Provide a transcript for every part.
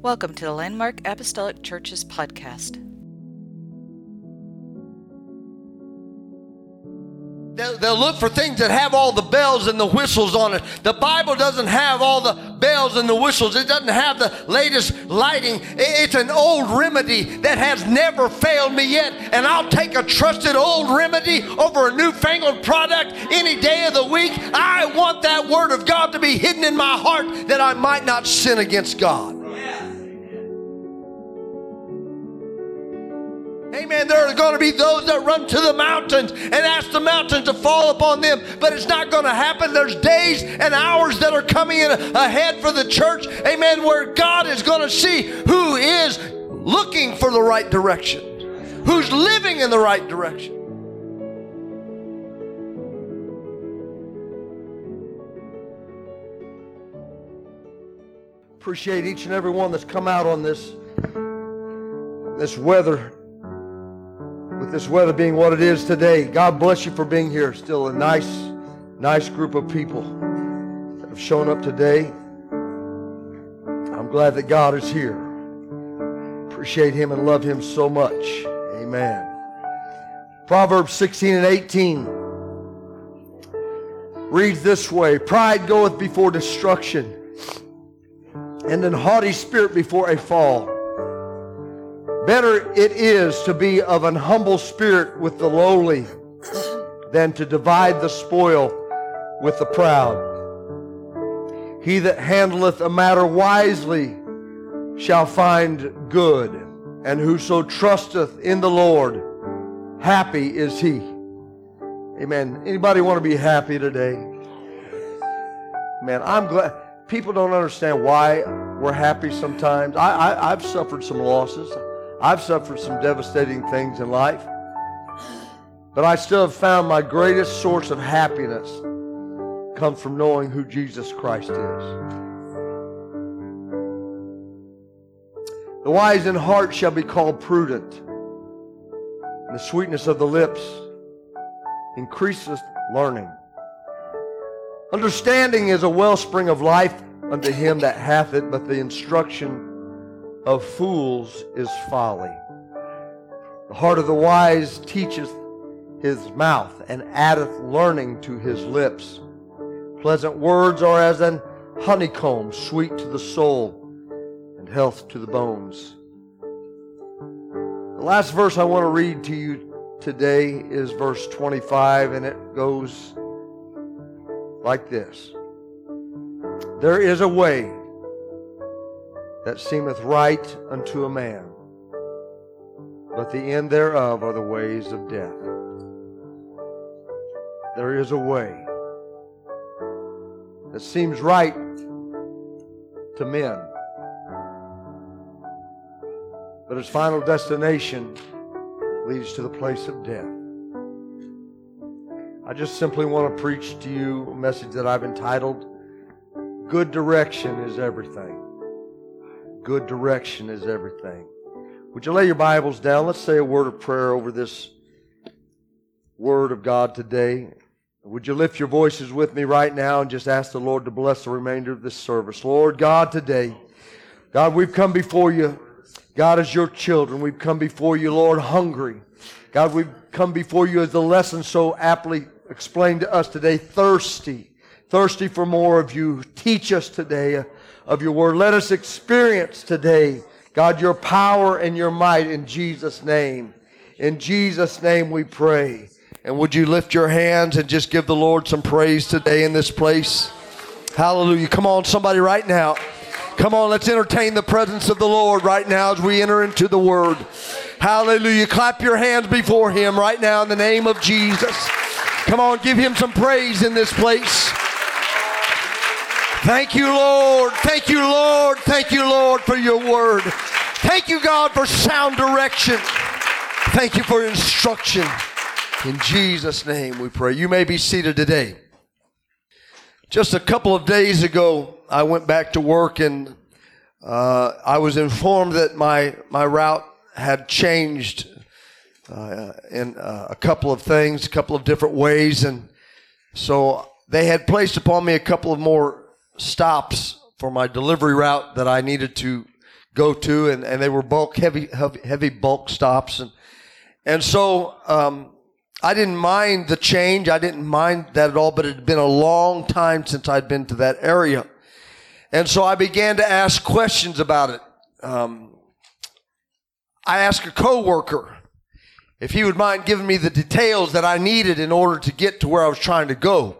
Welcome to the Landmark Apostolic Churches podcast. They'll, look for things that have all the bells and the whistles on it. The Bible doesn't have all the bells and the whistles. It doesn't have the latest lighting. It's an old remedy that has never failed me yet. And I'll take a trusted old remedy over a newfangled product any day of the week. I want that word of God to be hidden in my heart that I might not sin against God. Amen. There are going to be those that run to the mountains and ask the mountains to fall upon them, but it's not going to happen. There's days and hours that are coming in ahead for the church. Amen. Where God is going to see who is looking for the right direction, who's living in the right direction. Appreciate each and every one that's come out on this this weather with this weather being what it is today. God bless you for being here. Still a nice, nice group of people that have shown up today. I'm glad that God is here. Appreciate Him and love Him so much. Amen. Proverbs 16 and 18 reads this way Pride goeth before destruction, and an haughty spirit before a fall. Better it is to be of an humble spirit with the lowly than to divide the spoil with the proud. He that handleth a matter wisely shall find good, and whoso trusteth in the Lord, happy is he. Amen. Anybody want to be happy today? Man, I'm glad. People don't understand why we're happy sometimes. I, I, I've suffered some losses. I've suffered some devastating things in life. But I still have found my greatest source of happiness comes from knowing who Jesus Christ is. The wise in heart shall be called prudent. And the sweetness of the lips increaseth learning. Understanding is a wellspring of life unto him that hath it, but the instruction of fools is folly. The heart of the wise teacheth his mouth, and addeth learning to his lips. Pleasant words are as an honeycomb, sweet to the soul, and health to the bones. The last verse I want to read to you today is verse 25, and it goes like this There is a way that seemeth right unto a man, but the end thereof are the ways of death. There is a way that seems right to men, but its final destination leads to the place of death. I just simply want to preach to you a message that I've entitled, Good Direction is Everything. Good direction is everything. Would you lay your Bibles down? Let's say a word of prayer over this word of God today. Would you lift your voices with me right now and just ask the Lord to bless the remainder of this service? Lord God, today, God, we've come before you. God, as your children, we've come before you, Lord, hungry. God, we've come before you as the lesson so aptly explained to us today, thirsty, thirsty for more of you. Teach us today of your word. Let us experience today, God, your power and your might in Jesus' name. In Jesus' name we pray. And would you lift your hands and just give the Lord some praise today in this place? Hallelujah. Come on, somebody, right now. Come on, let's entertain the presence of the Lord right now as we enter into the Word. Hallelujah. Clap your hands before Him right now in the name of Jesus. Come on, give Him some praise in this place. Thank you, Lord. Thank you, Lord. Thank you, Lord, for your Word. Thank you, God, for sound direction. Thank you for instruction. In Jesus' name we pray. You may be seated today. Just a couple of days ago, I went back to work and uh, I was informed that my, my route had changed uh, in uh, a couple of things, a couple of different ways. And so they had placed upon me a couple of more stops for my delivery route that I needed to go to, and, and they were bulk heavy, heavy bulk stops, and and so um, I didn't mind the change. I didn't mind that at all, but it had been a long time since I'd been to that area, and so I began to ask questions about it. Um, I asked a coworker if he would mind giving me the details that I needed in order to get to where I was trying to go.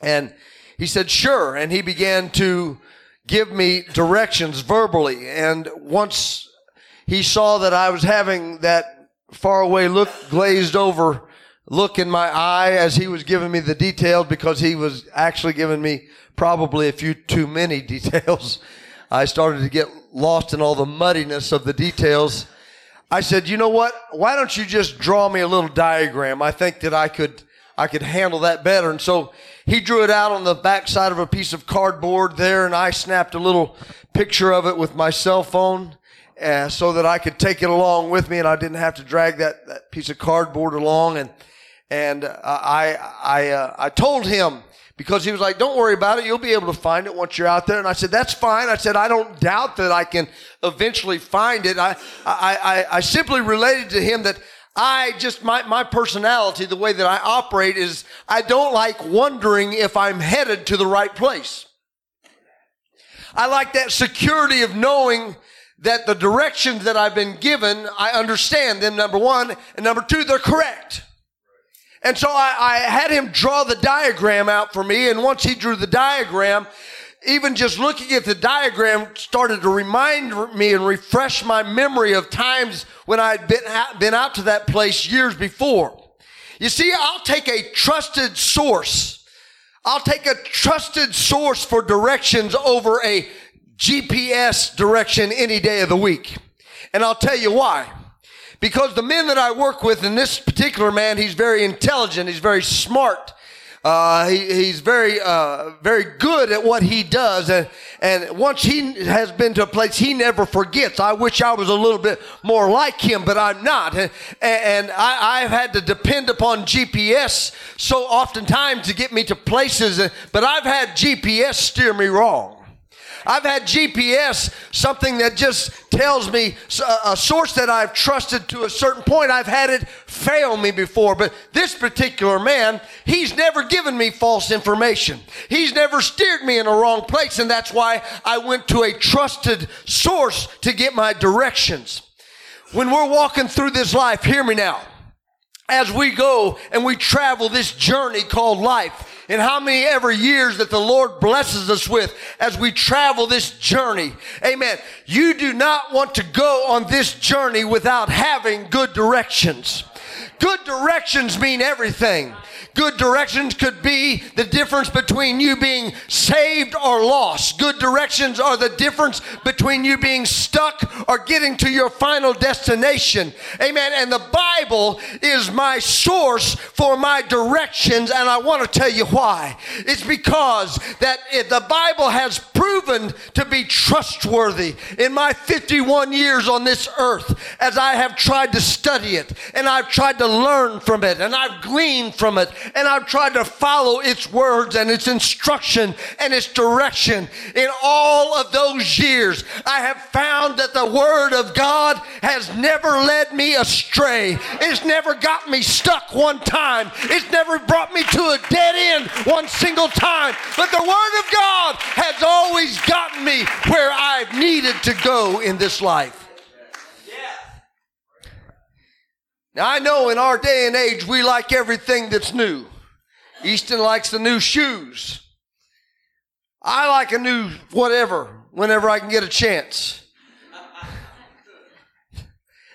And he said, sure. And he began to give me directions verbally. And once he saw that I was having that far away look, glazed over look in my eye as he was giving me the details because he was actually giving me probably a few too many details. I started to get lost in all the muddiness of the details I said, you know what? Why don't you just draw me a little diagram? I think that I could, I could handle that better. And so he drew it out on the backside of a piece of cardboard there, and I snapped a little picture of it with my cell phone. Uh, so that I could take it along with me and I didn't have to drag that, that piece of cardboard along. And, and uh, I, I, uh, I told him, because he was like, don't worry about it. You'll be able to find it once you're out there. And I said, that's fine. I said, I don't doubt that I can eventually find it. I, I, I, I simply related to him that I just, my, my personality, the way that I operate is I don't like wondering if I'm headed to the right place. I like that security of knowing that the directions that I've been given, I understand them, number one. And number two, they're correct. And so I, I had him draw the diagram out for me. And once he drew the diagram, even just looking at the diagram started to remind me and refresh my memory of times when I'd been out, been out to that place years before. You see, I'll take a trusted source. I'll take a trusted source for directions over a GPS direction any day of the week. And I'll tell you why. Because the men that I work with, and this particular man, he's very intelligent, he's very smart. Uh, he, he's very, uh, very good at what he does. And, and once he has been to a place, he never forgets. I wish I was a little bit more like him, but I'm not. And, and I, I've had to depend upon GPS so oftentimes to get me to places, but I've had GPS steer me wrong. I've had GPS, something that just tells me a source that I've trusted to a certain point. I've had it fail me before, but this particular man, he's never given me false information. He's never steered me in a wrong place, and that's why I went to a trusted source to get my directions. When we're walking through this life, hear me now. As we go and we travel this journey called life, and how many ever years that the Lord blesses us with as we travel this journey. Amen. You do not want to go on this journey without having good directions. Good directions mean everything. Good directions could be the difference between you being saved or lost. Good directions are the difference between you being stuck or getting to your final destination. Amen. And the Bible is my source for my directions, and I want to tell you why. It's because that the Bible has proven to be trustworthy in my 51 years on this earth as I have tried to study it and I've tried to learn from it and I've gleaned from it and I've tried to follow its words and its instruction and its direction. In all of those years, I have found that the Word of God has never led me astray. It's never got me stuck one time. It's never brought me to a dead end one single time. But the Word of God has always gotten me where I've needed to go in this life. Now, I know in our day and age, we like everything that's new. Easton likes the new shoes. I like a new whatever whenever I can get a chance.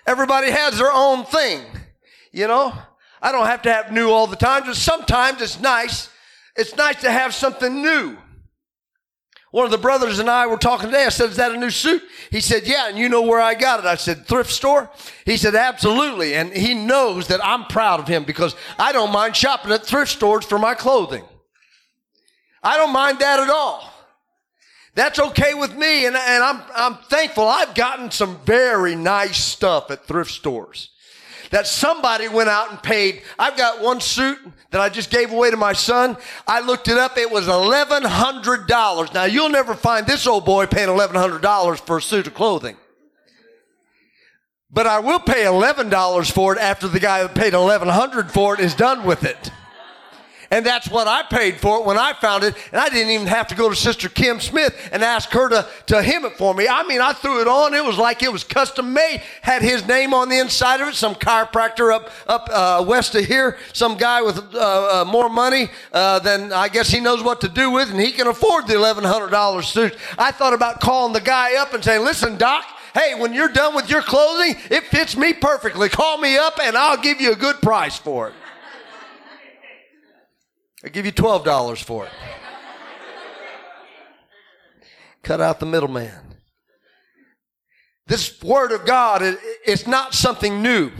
Everybody has their own thing, you know? I don't have to have new all the time, but sometimes it's nice. It's nice to have something new. One of the brothers and I were talking today. I said, Is that a new suit? He said, Yeah, and you know where I got it. I said, Thrift store? He said, Absolutely. And he knows that I'm proud of him because I don't mind shopping at thrift stores for my clothing. I don't mind that at all. That's okay with me, and, and I'm, I'm thankful. I've gotten some very nice stuff at thrift stores. That somebody went out and paid. I've got one suit that I just gave away to my son. I looked it up. It was $1,100. Now you'll never find this old boy paying $1,100 for a suit of clothing. But I will pay $11 for it after the guy that paid $1,100 for it is done with it. And that's what I paid for it when I found it. And I didn't even have to go to Sister Kim Smith and ask her to, to hem it for me. I mean, I threw it on. It was like it was custom made. Had his name on the inside of it. Some chiropractor up, up uh, west of here. Some guy with uh, uh, more money uh, than I guess he knows what to do with. And he can afford the $1,100 suit. I thought about calling the guy up and saying, listen, Doc, hey, when you're done with your clothing, it fits me perfectly. Call me up and I'll give you a good price for it. I give you $12 for it. Cut out the middleman. This word of God, it's not something new.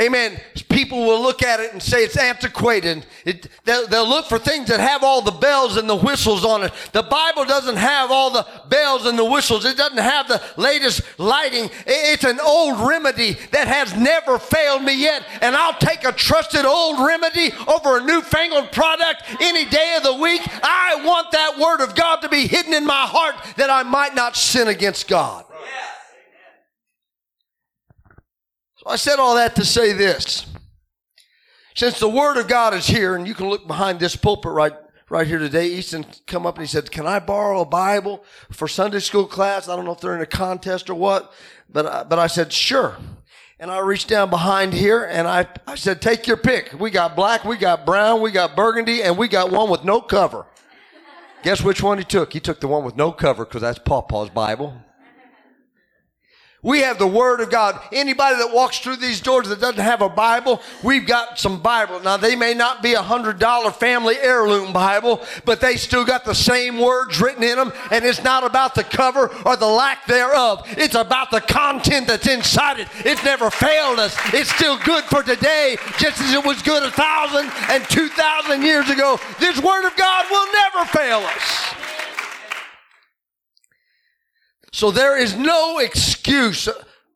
Amen. People will look at it and say it's antiquated. It, they'll, they'll, look for things that have all the bells and the whistles on it. The Bible doesn't have all the bells and the whistles. It doesn't have the latest lighting. It's an old remedy that has never failed me yet. And I'll take a trusted old remedy over a newfangled product any day of the week. I want that word of God to be hidden in my heart that I might not sin against God. So I said all that to say this. Since the Word of God is here, and you can look behind this pulpit right, right here today, Easton come up and he said, can I borrow a Bible for Sunday school class? I don't know if they're in a contest or what, but, I, but I said, sure. And I reached down behind here and I, I said, take your pick. We got black, we got brown, we got burgundy, and we got one with no cover. Guess which one he took? He took the one with no cover because that's Pawpaw's Bible. We have the Word of God. Anybody that walks through these doors that doesn't have a Bible, we've got some Bible. Now, they may not be a hundred dollar family heirloom Bible, but they still got the same words written in them. And it's not about the cover or the lack thereof. It's about the content that's inside it. It's never failed us. It's still good for today, just as it was good a thousand and two thousand years ago. This Word of God will never fail us. So there is no excuse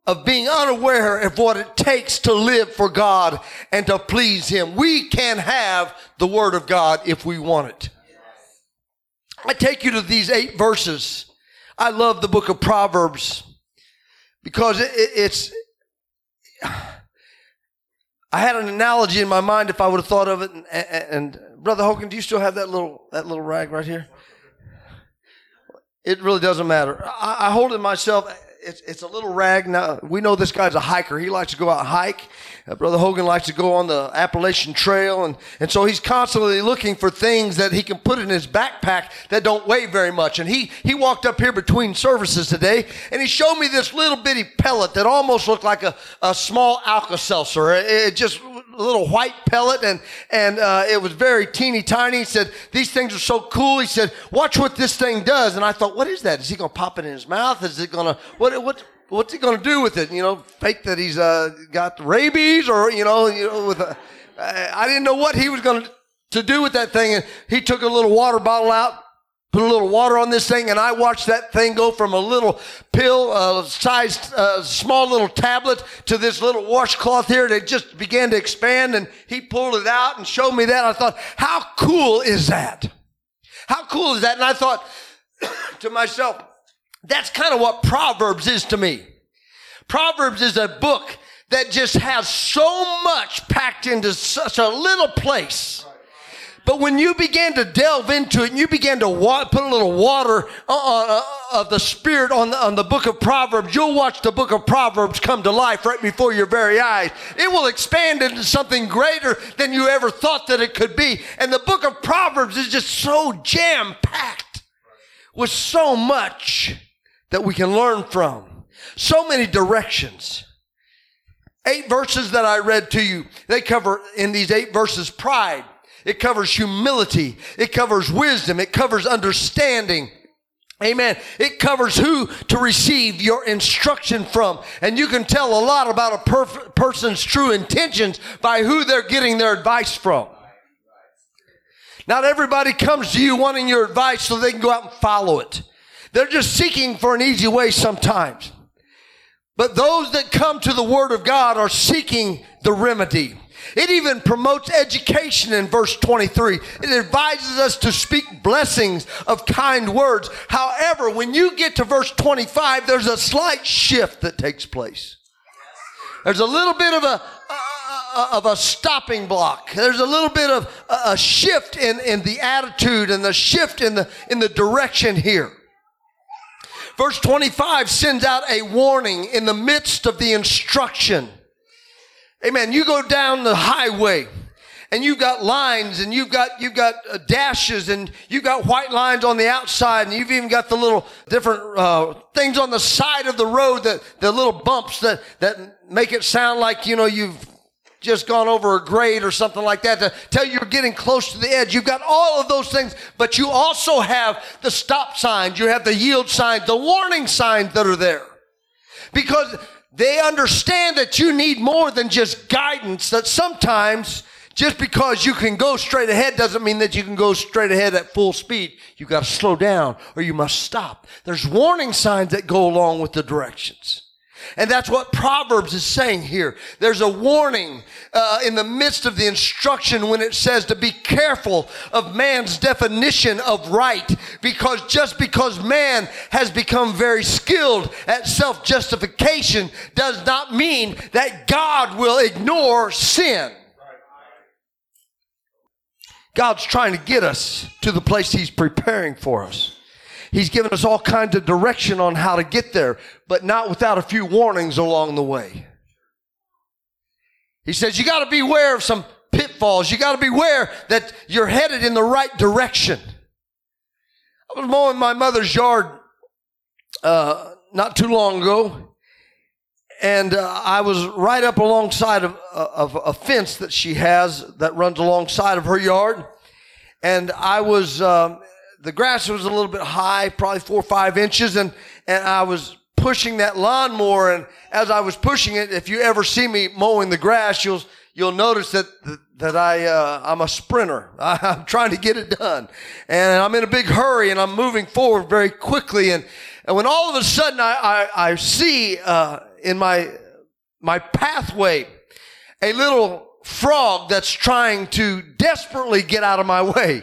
of being unaware of what it takes to live for God and to please Him. We can have the Word of God if we want it. I take you to these eight verses. I love the book of Proverbs because it, it, it's. I had an analogy in my mind if I would have thought of it. And, and, and Brother Hogan, do you still have that little that little rag right here? It really doesn't matter. I, I hold it myself. It's, it's a little rag. Now, we know this guy's a hiker. He likes to go out and hike. Uh, Brother Hogan likes to go on the Appalachian Trail. And, and so he's constantly looking for things that he can put in his backpack that don't weigh very much. And he, he walked up here between services today and he showed me this little bitty pellet that almost looked like a, a small Alka-Seltzer. It, it just little white pellet and, and uh, it was very teeny tiny. He said, these things are so cool. He said, watch what this thing does. And I thought, what is that? Is he going to pop it in his mouth? Is it going to, what, what, what's he going to do with it? You know, fake that he's uh, got rabies or, you know, you know, with a, I didn't know what he was going to, to do with that thing. And he took a little water bottle out, put a little water on this thing, and I watched that thing go from a little pill uh, sized, uh, small little tablet to this little washcloth here. And it just began to expand, and he pulled it out and showed me that. I thought, how cool is that? How cool is that? And I thought to myself, that's kind of what Proverbs is to me. Proverbs is a book that just has so much packed into such a little place. But when you began to delve into it and you began to wa- put a little water on, uh, of the Spirit on the, on the book of Proverbs, you'll watch the book of Proverbs come to life right before your very eyes. It will expand into something greater than you ever thought that it could be. And the book of Proverbs is just so jam packed with so much that we can learn from. So many directions. Eight verses that I read to you, they cover in these eight verses pride it covers humility. It covers wisdom. It covers understanding. Amen. It covers who to receive your instruction from. And you can tell a lot about a person's true intentions by who they're getting their advice from. Not everybody comes to you wanting your advice so they can go out and follow it. They're just seeking for an easy way sometimes. But those that come to the Word of God are seeking the remedy. It even promotes education in verse 23. It advises us to speak blessings of kind words. However, when you get to verse 25, there's a slight shift that takes place. There's a little bit of a, of a stopping block. There's a little bit of a shift in, in the attitude and the shift in the, in the direction here. Verse 25 sends out a warning in the midst of the instruction. Amen. You go down the highway and you've got lines and you've got you've got uh, dashes and you've got white lines on the outside and you've even got the little different uh, things on the side of the road that the little bumps that that make it sound like you know you've just gone over a grade or something like that to tell you you're getting close to the edge. You've got all of those things, but you also have the stop signs, you have the yield signs, the warning signs that are there. Because they understand that you need more than just guidance, that sometimes just because you can go straight ahead doesn't mean that you can go straight ahead at full speed. You've got to slow down or you must stop. There's warning signs that go along with the directions. And that's what Proverbs is saying here. There's a warning uh, in the midst of the instruction when it says to be careful of man's definition of right, because just because man has become very skilled at self justification does not mean that God will ignore sin. God's trying to get us to the place He's preparing for us. He's given us all kinds of direction on how to get there, but not without a few warnings along the way. He says you got to beware of some pitfalls. You got to beware that you're headed in the right direction. I was mowing my mother's yard uh, not too long ago, and uh, I was right up alongside of, uh, of a fence that she has that runs alongside of her yard, and I was um, the grass was a little bit high, probably four or five inches, and and I was pushing that lawnmower, and as I was pushing it, if you ever see me mowing the grass, you'll you'll notice that that I uh, I'm a sprinter. I'm trying to get it done, and I'm in a big hurry, and I'm moving forward very quickly, and and when all of a sudden I I, I see. Uh, in my, my pathway a little frog that's trying to desperately get out of my way.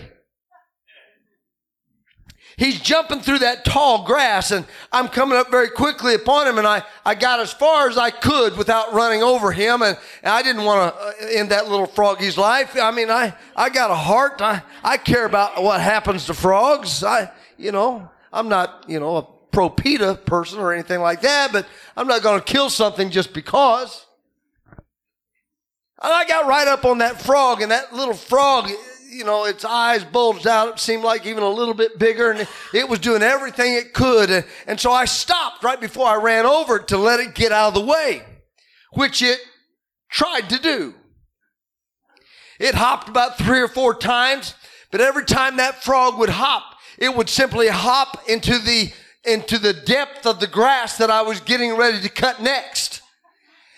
He's jumping through that tall grass and I'm coming up very quickly upon him and I, I got as far as I could without running over him and, and I didn't want to uh, end that little froggy's life. I mean, I, I got a heart. I, I care about what happens to frogs. I, you know, I'm not, you know, a pro PETA person or anything like that, but I'm not going to kill something just because. And I got right up on that frog, and that little frog, you know, its eyes bulged out. It seemed like even a little bit bigger, and it was doing everything it could. And, so I stopped right before I ran over to let it get out of the way, which it tried to do. It hopped about three or four times, but every time that frog would hop, it would simply hop into the into the depth of the grass that I was getting ready to cut next.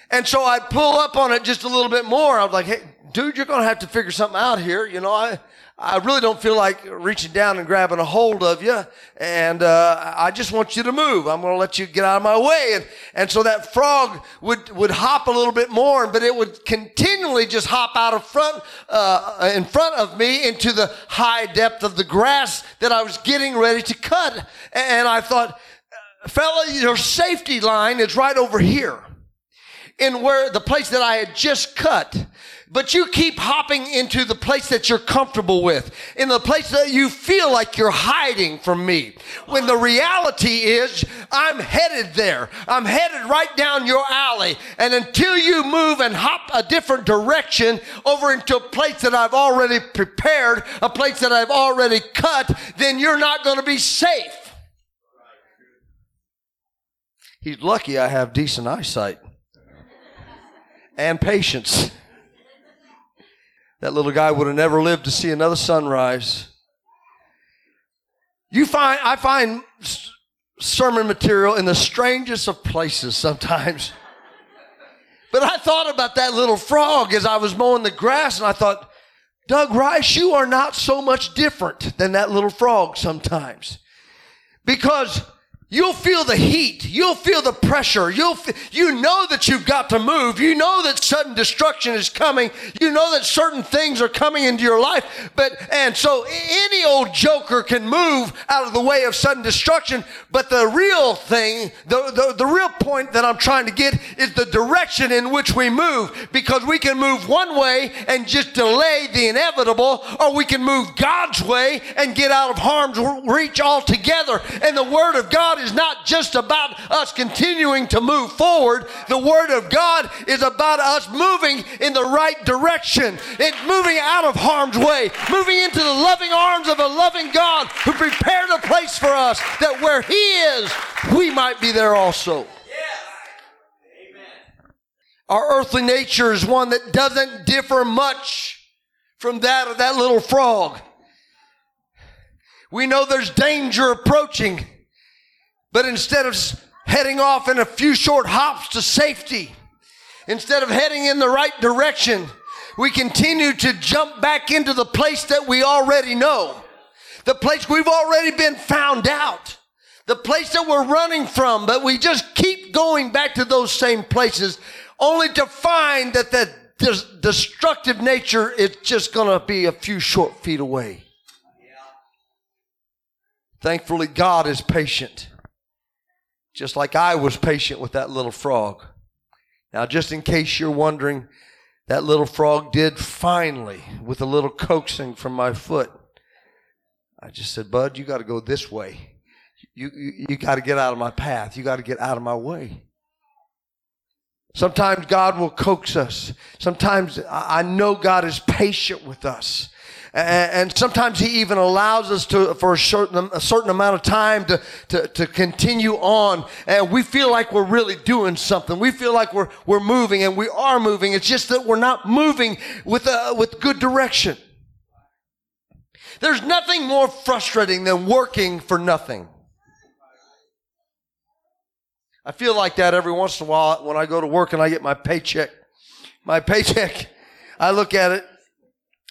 And so I'd pull up on it just a little bit more. I was like, hey, dude, you're going to have to figure something out here. You know, I, I really don't feel like reaching down and grabbing a hold of you. And uh, I just want you to move. I'm going to let you get out of my way. And, and so that frog would, would hop a little bit more, but it would continually just hop out of front, uh, in front of me into the high depth of the grass that I was getting ready to cut. And I thought, fella, your safety line is right over here in where the place that I had just cut. But you keep hopping into the place that you're comfortable with, in the place that you feel like you're hiding from me. When the reality is, I'm headed there. I'm headed right down your alley. And until you move and hop a different direction over into a place that I've already prepared, a place that I've already cut, then you're not going to be safe. He's lucky I have decent eyesight and patience. That little guy would have never lived to see another sunrise. You find, I find sermon material in the strangest of places sometimes. But I thought about that little frog as I was mowing the grass, and I thought, Doug Rice, you are not so much different than that little frog sometimes. Because You'll feel the heat. You'll feel the pressure. You'll, you know that you've got to move. You know that sudden destruction is coming. You know that certain things are coming into your life. But, and so any old joker can move out of the way of sudden destruction. But the real thing, the, the, the real point that I'm trying to get is the direction in which we move. Because we can move one way and just delay the inevitable, or we can move God's way and get out of harm's reach altogether. And the Word of God is not just about us continuing to move forward. The Word of God is about us moving in the right direction. It's moving out of harm's way, moving into the loving arms of a loving God who prepared a place for us that where He is, we might be there also. Our earthly nature is one that doesn't differ much from that of that little frog. We know there's danger approaching. But instead of heading off in a few short hops to safety, instead of heading in the right direction, we continue to jump back into the place that we already know, the place we've already been found out, the place that we're running from, but we just keep going back to those same places only to find that the destructive nature is just going to be a few short feet away. Thankfully, God is patient just like I was patient with that little frog. Now, just in case you're wondering, that little frog did finally, with a little coaxing from my foot, I just said, Bud, you got to go this way. You, you, you got to get out of my path. You got to get out of my way. Sometimes God will coax us. Sometimes I know God is patient with us. And sometimes he even allows us to, for a certain, a certain amount of time to, to, to continue on. And we feel like we're really doing something. We feel like we're, we're moving and we are moving. It's just that we're not moving with, a, with good direction. There's nothing more frustrating than working for nothing. I feel like that every once in a while when I go to work and I get my paycheck. My paycheck, I look at it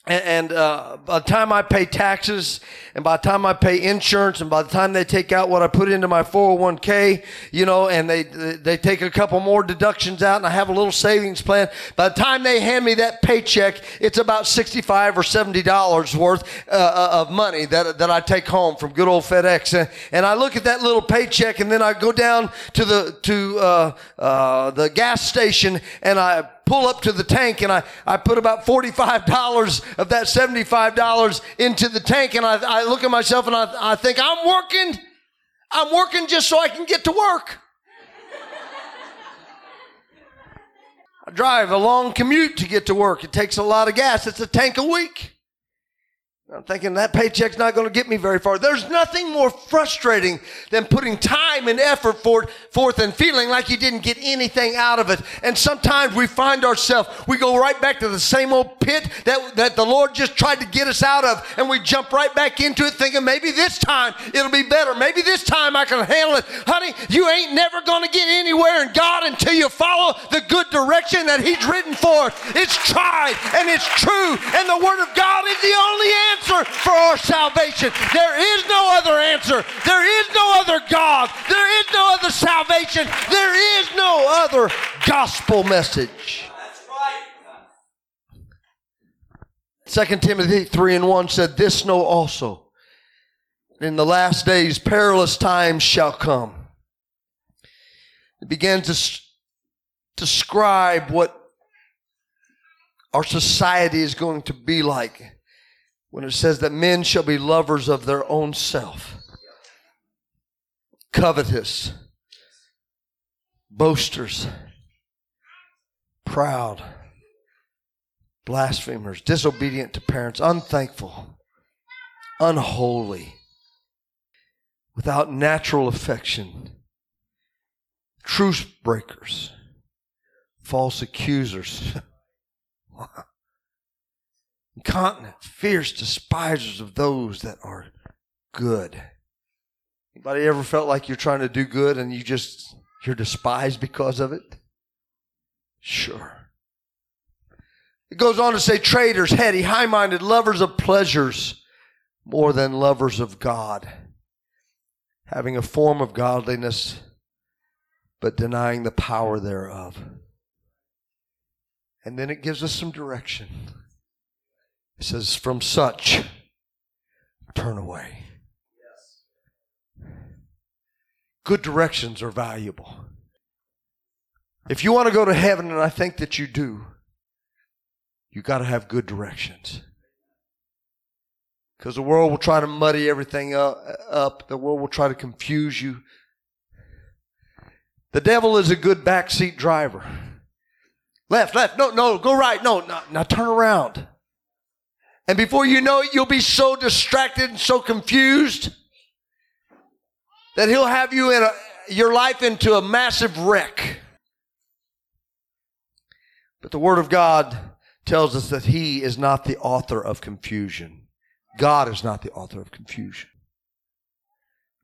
and, uh, by the time I pay taxes and by the time I pay insurance and by the time they take out what I put into my 401k, you know, and they, they take a couple more deductions out and I have a little savings plan. By the time they hand me that paycheck, it's about 65 or $70 worth uh, uh, of money that, that I take home from good old FedEx. And, and I look at that little paycheck and then I go down to the, to, uh, uh the gas station and I pull up to the tank and I, I put about $45 of that $75 into the tank and I, I look at myself and I, I think I'm working. I'm working just so I can get to work. I drive a long commute to get to work. It takes a lot of gas. It's a tank a week. I'm thinking that paycheck's not going to get me very far. There's nothing more frustrating than putting time and effort forth, forth and feeling like you didn't get anything out of it. And sometimes we find ourselves, we go right back to the same old pit that, that the Lord just tried to get us out of. And we jump right back into it thinking maybe this time it'll be better. Maybe this time I can handle it. Honey, you ain't never going to get anywhere in God until you follow the good direction that He's written for. It's tried and it's true. And the Word of God is the only answer answer for our salvation. There is no other answer. There is no other God. There is no other salvation. There is no other gospel message. Second Timothy 3 and 1 said, This know also. In the last days, perilous times shall come. It began to describe what our society is going to be like when it says that men shall be lovers of their own self, covetous, boasters, proud, blasphemers, disobedient to parents, unthankful, unholy, without natural affection, truce breakers, false accusers. incontinent, fierce despisers of those that are good. Anybody ever felt like you're trying to do good and you just you're despised because of it? Sure. It goes on to say traitors, heady, high-minded, lovers of pleasures more than lovers of God having a form of godliness, but denying the power thereof. And then it gives us some direction. It says, From such, turn away. Good directions are valuable. If you want to go to heaven, and I think that you do, you got to have good directions. Because the world will try to muddy everything up, the world will try to confuse you. The devil is a good backseat driver. Left, left, no, no, go right, no, no, now turn around. And before you know it, you'll be so distracted and so confused that he'll have you in a, your life into a massive wreck. But the Word of God tells us that He is not the author of confusion. God is not the author of confusion.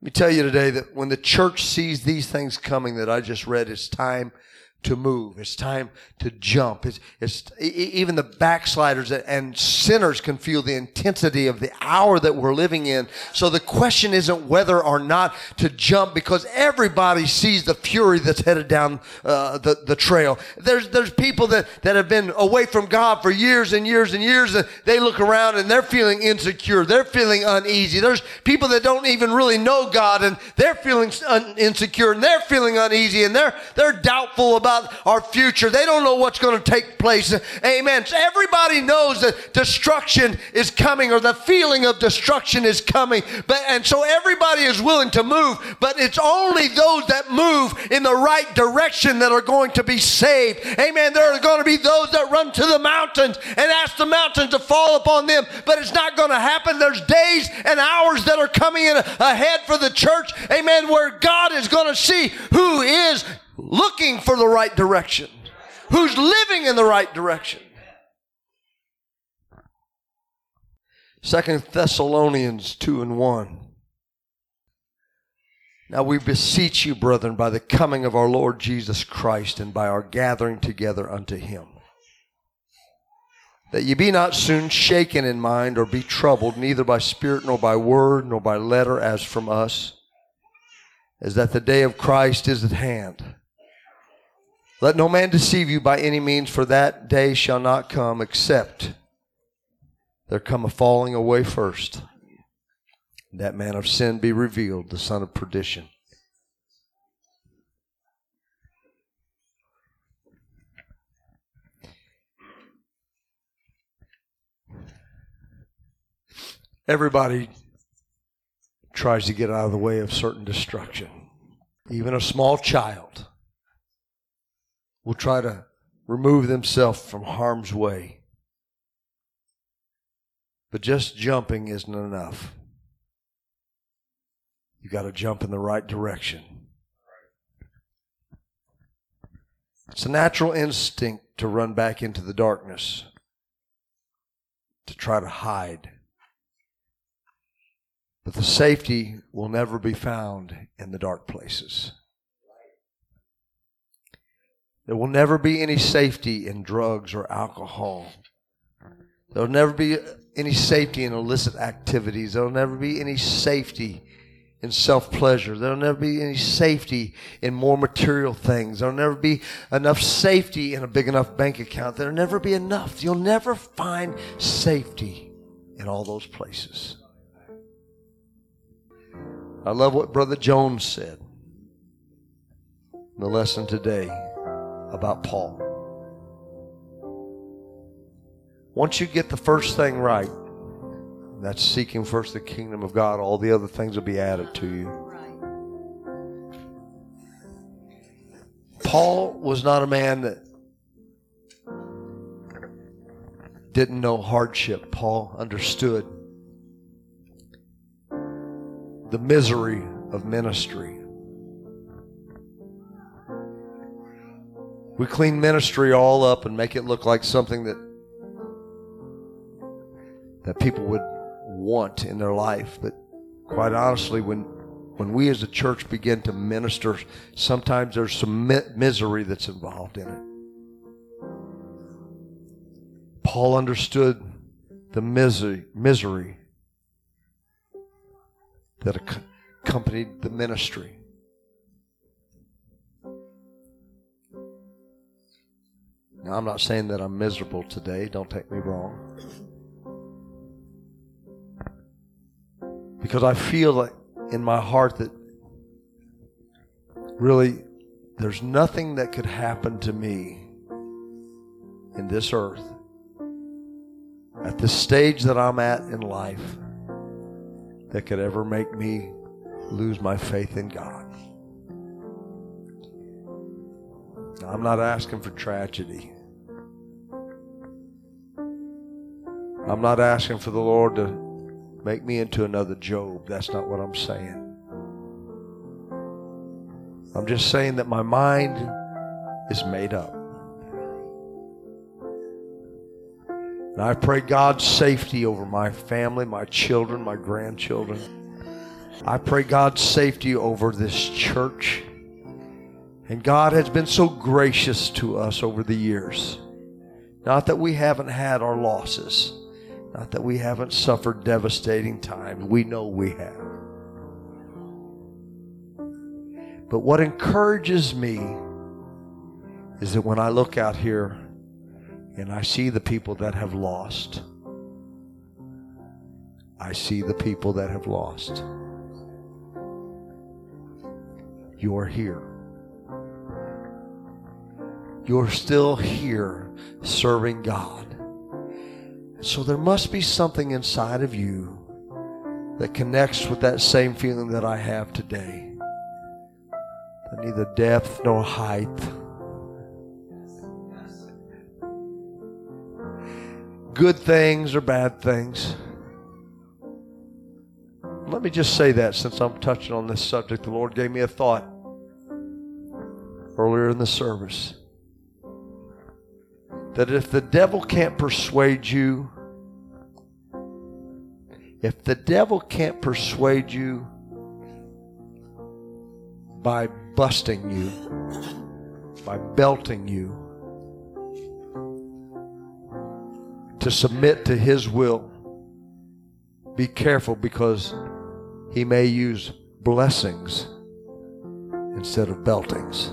Let me tell you today that when the church sees these things coming that I just read, it's time to move. It's time to jump. It's, it's even the backsliders and sinners can feel the intensity of the hour that we're living in. So the question isn't whether or not to jump because everybody sees the fury that's headed down uh, the, the trail. There's, there's people that, that have been away from God for years and years and years and they look around and they're feeling insecure. They're feeling uneasy. There's people that don't even really know God and they're feeling un- insecure and they're feeling uneasy and they're, they're doubtful about about our future. They don't know what's going to take place. Amen. So everybody knows that destruction is coming or the feeling of destruction is coming. But and so everybody is willing to move, but it's only those that move in the right direction that are going to be saved. Amen. There are going to be those that run to the mountains and ask the mountains to fall upon them, but it's not going to happen. There's days and hours that are coming in ahead for the church. Amen. Where God is going to see who is looking for the right direction, who's living in the right direction. Second Thessalonians 2 and 1. Now we beseech you, brethren, by the coming of our Lord Jesus Christ and by our gathering together unto him, that ye be not soon shaken in mind or be troubled, neither by spirit nor by word nor by letter as from us, as that the day of Christ is at hand. Let no man deceive you by any means, for that day shall not come except there come a falling away first. That man of sin be revealed, the son of perdition. Everybody tries to get out of the way of certain destruction, even a small child will try to remove themselves from harm's way. But just jumping isn't enough. You got to jump in the right direction. It's a natural instinct to run back into the darkness, to try to hide. But the safety will never be found in the dark places. There will never be any safety in drugs or alcohol. There will never be any safety in illicit activities. There will never be any safety in self pleasure. There'll never be any safety in more material things. There'll never be enough safety in a big enough bank account. There'll never be enough. You'll never find safety in all those places. I love what Brother Jones said in the lesson today about Paul. Once you get the first thing right, that's seeking first the kingdom of God, all the other things will be added to you. Paul was not a man that didn't know hardship. Paul understood the misery of ministry. We clean ministry all up and make it look like something that that people would want in their life. But quite honestly, when when we as a church begin to minister, sometimes there's some mi- misery that's involved in it. Paul understood the misery, misery that accompanied the ministry. Now, I'm not saying that I'm miserable today, don't take me wrong. Because I feel like in my heart that really there's nothing that could happen to me in this earth at the stage that I'm at in life that could ever make me lose my faith in God. I'm not asking for tragedy. I'm not asking for the Lord to make me into another Job. That's not what I'm saying. I'm just saying that my mind is made up. And I pray God's safety over my family, my children, my grandchildren. I pray God's safety over this church. And God has been so gracious to us over the years. Not that we haven't had our losses, not that we haven't suffered devastating times. We know we have. But what encourages me is that when I look out here and I see the people that have lost, I see the people that have lost. You're here. You're still here serving God. So there must be something inside of you that connects with that same feeling that I have today neither depth nor height. Good things or bad things. Let me just say that since I'm touching on this subject. The Lord gave me a thought earlier in the service that if the devil can't persuade you, if the devil can't persuade you by busting you, by belting you, to submit to His will. Be careful because He may use blessings instead of beltings.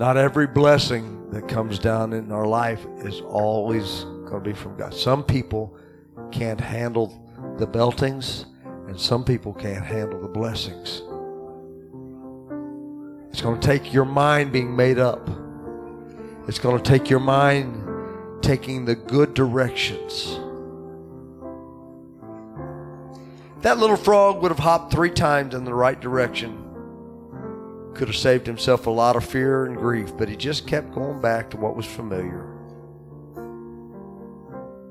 Not every blessing that comes down in our life is always going to be from God. Some people can't handle the beltings and some people can't handle the blessings. It's going to take your mind being made up. It's going to take your mind taking the good directions. That little frog would have hopped three times in the right direction. Could have saved himself a lot of fear and grief, but he just kept going back to what was familiar.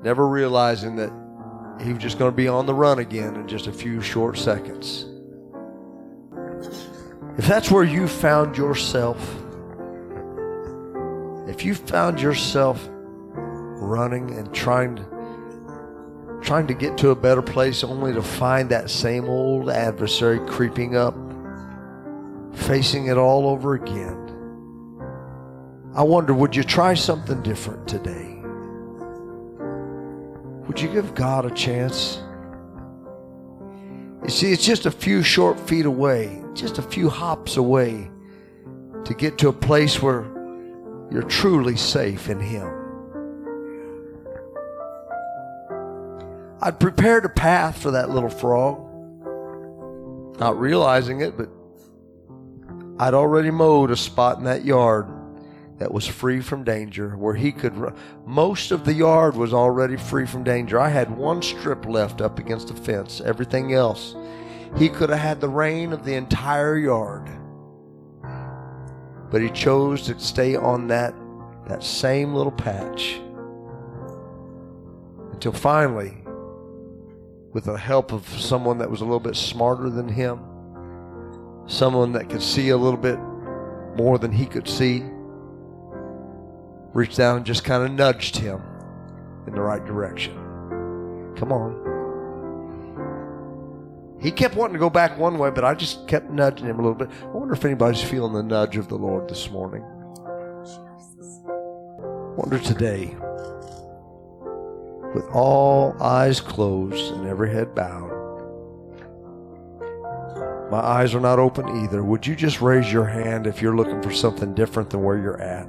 Never realizing that he was just going to be on the run again in just a few short seconds. If that's where you found yourself, if you found yourself running and trying to trying to get to a better place only to find that same old adversary creeping up, facing it all over again. I wonder, would you try something different today? Would you give God a chance? You see, it's just a few short feet away, just a few hops away to get to a place where you're truly safe in Him. I'd prepared a path for that little frog, not realizing it, but I'd already mowed a spot in that yard that was free from danger, where he could. Run. Most of the yard was already free from danger. I had one strip left up against the fence. Everything else, he could have had the reign of the entire yard. But he chose to stay on that that same little patch until finally, with the help of someone that was a little bit smarter than him, someone that could see a little bit more than he could see reached down and just kind of nudged him in the right direction. Come on. He kept wanting to go back one way, but I just kept nudging him a little bit. I wonder if anybody's feeling the nudge of the Lord this morning. Wonder today with all eyes closed and every head bowed. My eyes are not open either. Would you just raise your hand if you're looking for something different than where you're at?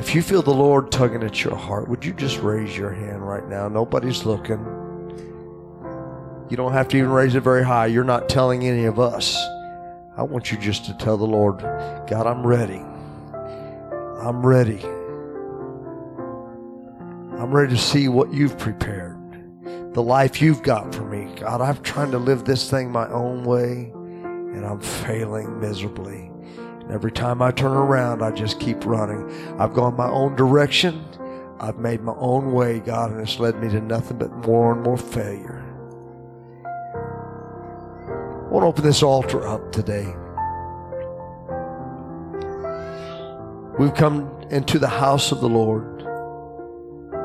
If you feel the Lord tugging at your heart, would you just raise your hand right now? Nobody's looking. You don't have to even raise it very high. You're not telling any of us. I want you just to tell the Lord, God, I'm ready. I'm ready. I'm ready to see what you've prepared, the life you've got for me. God, I'm trying to live this thing my own way, and I'm failing miserably. And every time I turn around, I just keep running. I've gone my own direction. I've made my own way, God, and it's led me to nothing but more and more failure. I want to open this altar up today. We've come into the house of the Lord.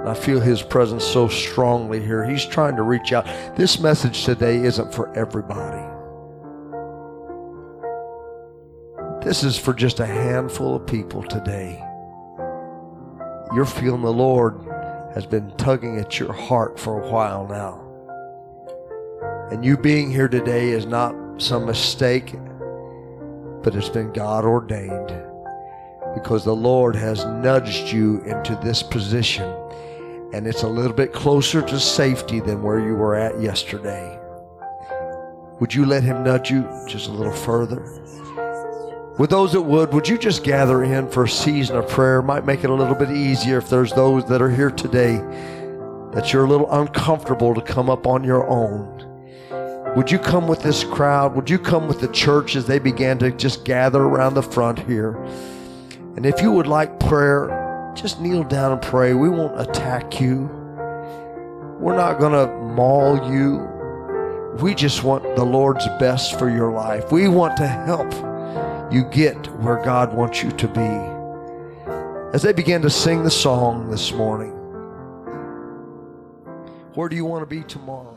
I feel his presence so strongly here. He's trying to reach out. This message today isn't for everybody. This is for just a handful of people today. You're feeling the Lord has been tugging at your heart for a while now. And you being here today is not some mistake, but it's been God ordained because the Lord has nudged you into this position and it's a little bit closer to safety than where you were at yesterday. Would you let Him nudge you just a little further? With those that would, would you just gather in for a season of prayer? Might make it a little bit easier if there's those that are here today that you're a little uncomfortable to come up on your own. Would you come with this crowd? Would you come with the church as they began to just gather around the front here? And if you would like prayer, just kneel down and pray. We won't attack you. We're not going to maul you. We just want the Lord's best for your life. We want to help you get where God wants you to be. As they began to sing the song this morning, where do you want to be tomorrow?